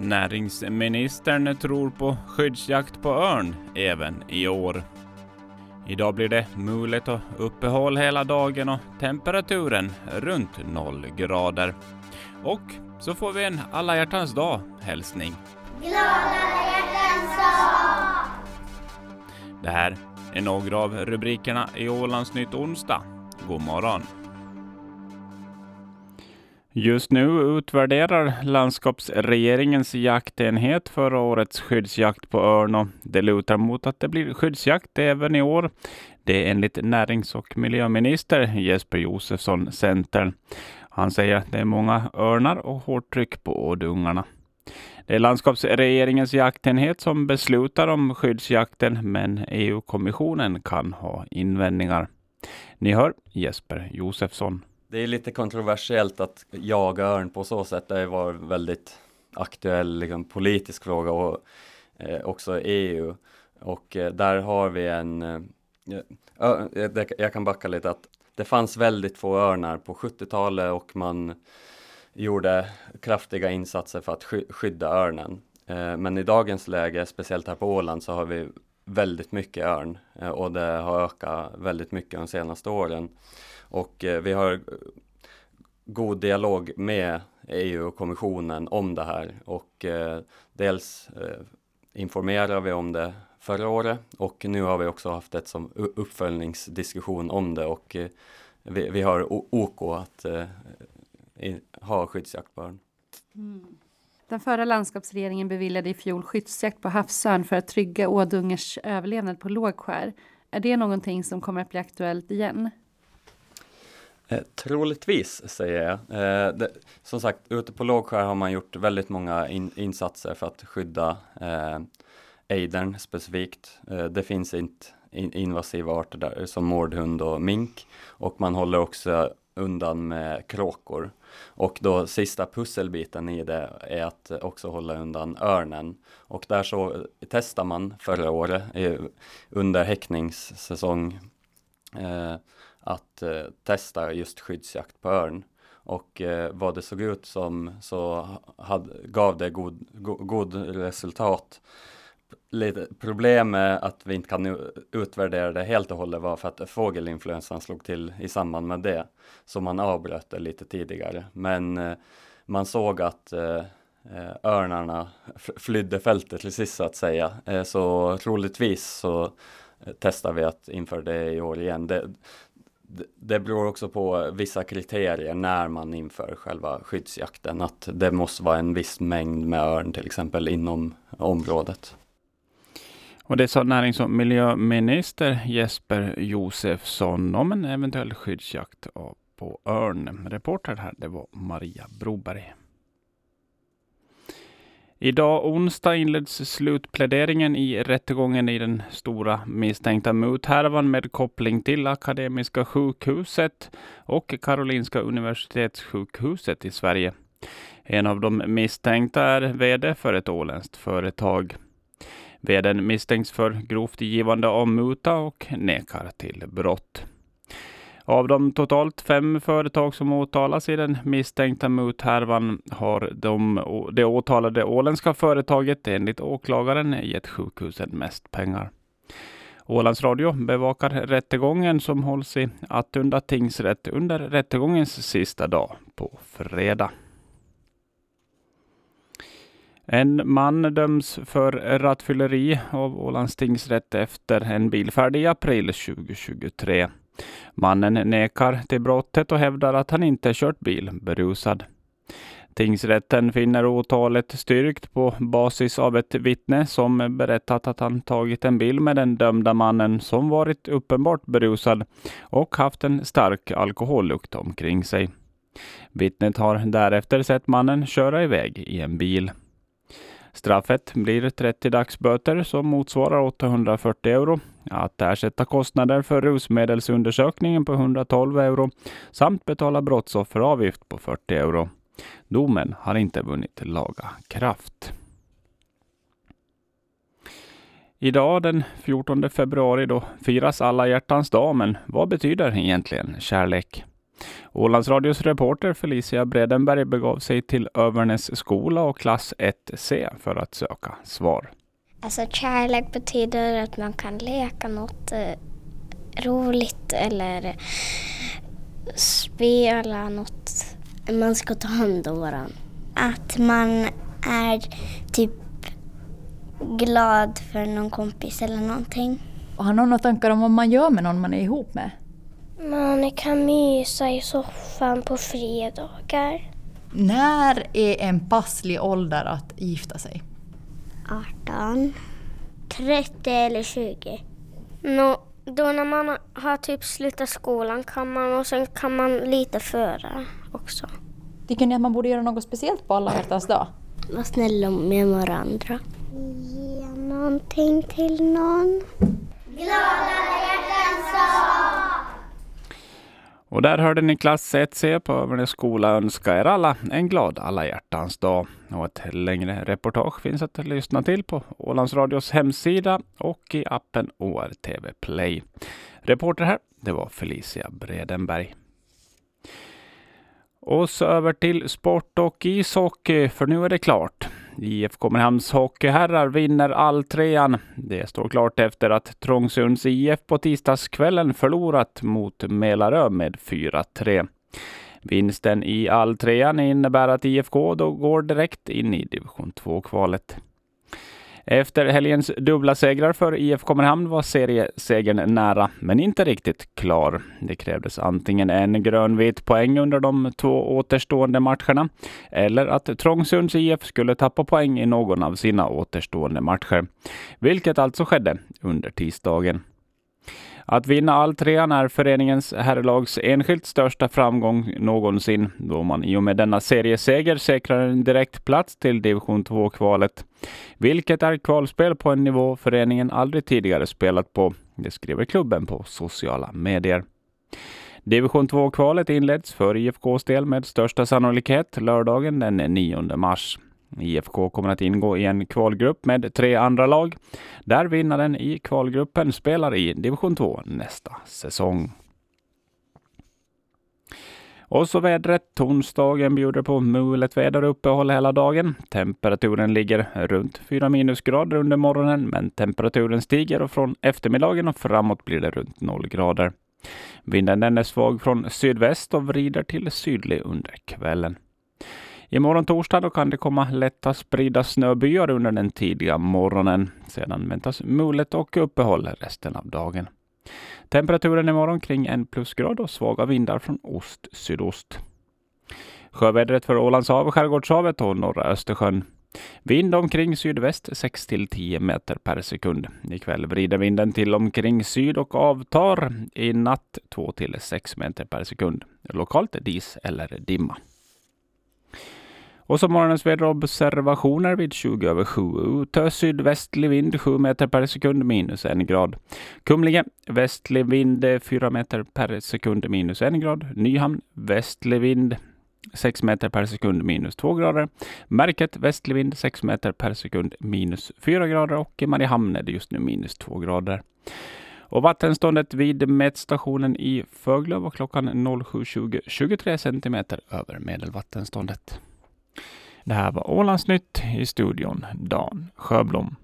Näringsministern tror på skyddsjakt på örn även i år. Idag blir det mulet och uppehåll hela dagen och temperaturen runt noll grader. Och så får vi en alla hjärtans dag hälsning. Glada alla hjärtans dag! Det här är några av rubrikerna i Ålandsnytt onsdag. God morgon! Just nu utvärderar landskapsregeringens jaktenhet förra årets skyddsjakt på örn och det lutar mot att det blir skyddsjakt även i år. Det är enligt närings och miljöminister Jesper Josefsson, Centern. Han säger att det är många örnar och hårt tryck på ådungarna. Det är landskapsregeringens jaktenhet som beslutar om skyddsjakten, men EU-kommissionen kan ha invändningar. Ni hör Jesper Josefsson. Det är lite kontroversiellt att jaga örn på så sätt. Det var en väldigt aktuell liksom, politisk fråga och eh, också EU. Och eh, där har vi en, eh, jag kan backa lite att det fanns väldigt få örnar på 70-talet och man gjorde kraftiga insatser för att skydda örnen. Eh, men i dagens läge, speciellt här på Åland, så har vi väldigt mycket örn eh, Eh, och det har ökat väldigt mycket de senaste åren. Och eh, vi har god dialog med EU och kommissionen om det här och eh, dels informerar vi om det förra året och nu har vi också haft ett som uppföljningsdiskussion om det och vi, vi har OK att ha skyddsjakt på. Mm. Den förra landskapsregeringen beviljade i fjol skyddsjakt på havsörn för att trygga ådungers överlevnad på lågskär. Är det någonting som kommer att bli aktuellt igen? Eh, troligtvis, säger jag. Eh, det, som sagt, ute på lågskär har man gjort väldigt många in, insatser för att skydda eh, ejdern specifikt. Eh, det finns inte in, invasiva arter där, som mårdhund och mink och man håller också undan med kråkor. Och då sista pusselbiten i det är att också hålla undan örnen. Och där så testar man förra året under häckningssäsong eh, att eh, testa just skyddsjakt på örn. Och eh, vad det såg ut som så hade, gav det god, go, god resultat lite problem med att vi inte kan utvärdera det helt och hållet var för att fågelinfluensan slog till i samband med det. Så man avbröt det lite tidigare. Men eh, man såg att eh, eh örnarna flydde fältet till sist så att säga. Eh, så troligtvis så eh, testar vi att införa det i år igen. Det, det beror också på vissa kriterier när man inför själva skyddsjakten. Att det måste vara en viss mängd med örn till exempel inom området. Och det sa närings och miljöminister Jesper Josefsson om en eventuell skyddsjakt på örn. Reporter här, det var Maria Broberg. Idag onsdag inleds slutpläderingen i rättegången i den stora misstänkta muthärvan med koppling till Akademiska sjukhuset och Karolinska universitetssjukhuset i Sverige. En av de misstänkta är VD för ett åländskt företag. Vdn misstänks för grovt givande av muta och nekar till brott. Av de totalt fem företag som åtalas i den misstänkta muthärvan har de, det åtalade åländska företaget enligt åklagaren gett sjukhusen mest pengar. Ålands Radio bevakar rättegången som hålls i Attunda tingsrätt under rättegångens sista dag på fredag. En man döms för rattfylleri av Ålands tingsrätt efter en bilfärd i april 2023. Mannen nekar till brottet och hävdar att han inte kört bil berusad. Tingsrätten finner åtalet styrkt på basis av ett vittne som berättat att han tagit en bil med den dömda mannen som varit uppenbart berusad och haft en stark alkohollukt omkring sig. Vittnet har därefter sett mannen köra iväg i en bil. Straffet blir 30 dagsböter som motsvarar 840 euro, att ersätta kostnader för rusmedelsundersökningen på 112 euro samt betala brottsofferavgift på 40 euro. Domen har inte vunnit laga kraft. Idag den 14 februari då firas alla hjärtans dag, men vad betyder egentligen kärlek? Ålandsradios reporter Felicia Bredenberg begav sig till Övernäs skola och klass 1C för att söka svar. Alltså kärlek betyder att man kan leka något eh, roligt eller spela något. Man ska ta hand om varandra. Att man är typ glad för någon kompis eller någonting. Och har någon några tankar om vad man gör med någon man är ihop med? Man kan mysa i soffan på fredagar. När är en passlig ålder att gifta sig? 18. 30 eller 20. Nå, då när man har typ slutat skolan kan man och sen kan man lite före också. Tycker ni att man borde göra något speciellt på alla hjärtans dag? Vara snälla med varandra. Ge någonting till någon. Och där hörde ni klass 1C på Övernäs skola önska er alla en glad alla hjärtans dag. Och ett längre reportage finns att lyssna till på Ålandsradios hemsida och i appen ORTV Play. Reporter här, det var Felicia Bredenberg. Och så över till sport och ishockey, för nu är det klart. IFK Mariehamns hockeyherrar vinner alltrean. Det står klart efter att Trångsunds IF på tisdagskvällen förlorat mot Mälarö med 4-3. Vinsten i alltrean innebär att IFK då går direkt in i division 2-kvalet. Efter helgens dubbla segrar för IF Kommerhamn var seriesegern nära, men inte riktigt klar. Det krävdes antingen en grönvit poäng under de två återstående matcherna, eller att Trångsunds IF skulle tappa poäng i någon av sina återstående matcher, vilket alltså skedde under tisdagen. Att vinna all trean är föreningens herrlags enskilt största framgång någonsin, då man i och med denna serieseger säkrar en direkt plats till division 2-kvalet, vilket är kvalspel på en nivå föreningen aldrig tidigare spelat på. Det skriver klubben på sociala medier. Division 2-kvalet inleds för IFKs del med största sannolikhet lördagen den 9 mars. IFK kommer att ingå i en kvalgrupp med tre andra lag, där vinnaren i kvalgruppen spelar i division 2 nästa säsong. Och så vädret. Onsdagen bjuder på mulet väder och uppehåll hela dagen. Temperaturen ligger runt 4 minusgrader under morgonen, men temperaturen stiger och från eftermiddagen och framåt blir det runt 0 grader. Vinden den är svag från sydväst och vrider till sydlig under kvällen. Imorgon torsdag då kan det komma lätta spridda snöbyar under den tidiga morgonen. Sedan väntas mulet och uppehåll resten av dagen. Temperaturen imorgon kring en plusgrad och svaga vindar från ost-sydost. Sjövädret för Ålands hav, Skärgårdshavet och norra Östersjön. Vind omkring sydväst 6 till 10 meter per sekund. Ikväll vrider vinden till omkring syd och avtar. I natt 2 till 6 meter per sekund. Lokalt dis eller dimma. Och så morgonens väderobservationer vid 20 över 7. Utö sydvästlig vind 7 meter per sekund minus 1 grad. Kumlinge västlig vind 4 meter per sekund minus 1 grad. Nyhamn västlig vind 6 meter per sekund minus 2 grader. Märket västlig vind 6 meter per sekund minus 4 grader och i Mariehamn är det just nu minus 2 grader. Och vattenståndet vid mätstationen i Föglöv var klockan 07.20 23 centimeter över medelvattenståndet. Det här var Ålandsnytt i studion Dan Sjöblom.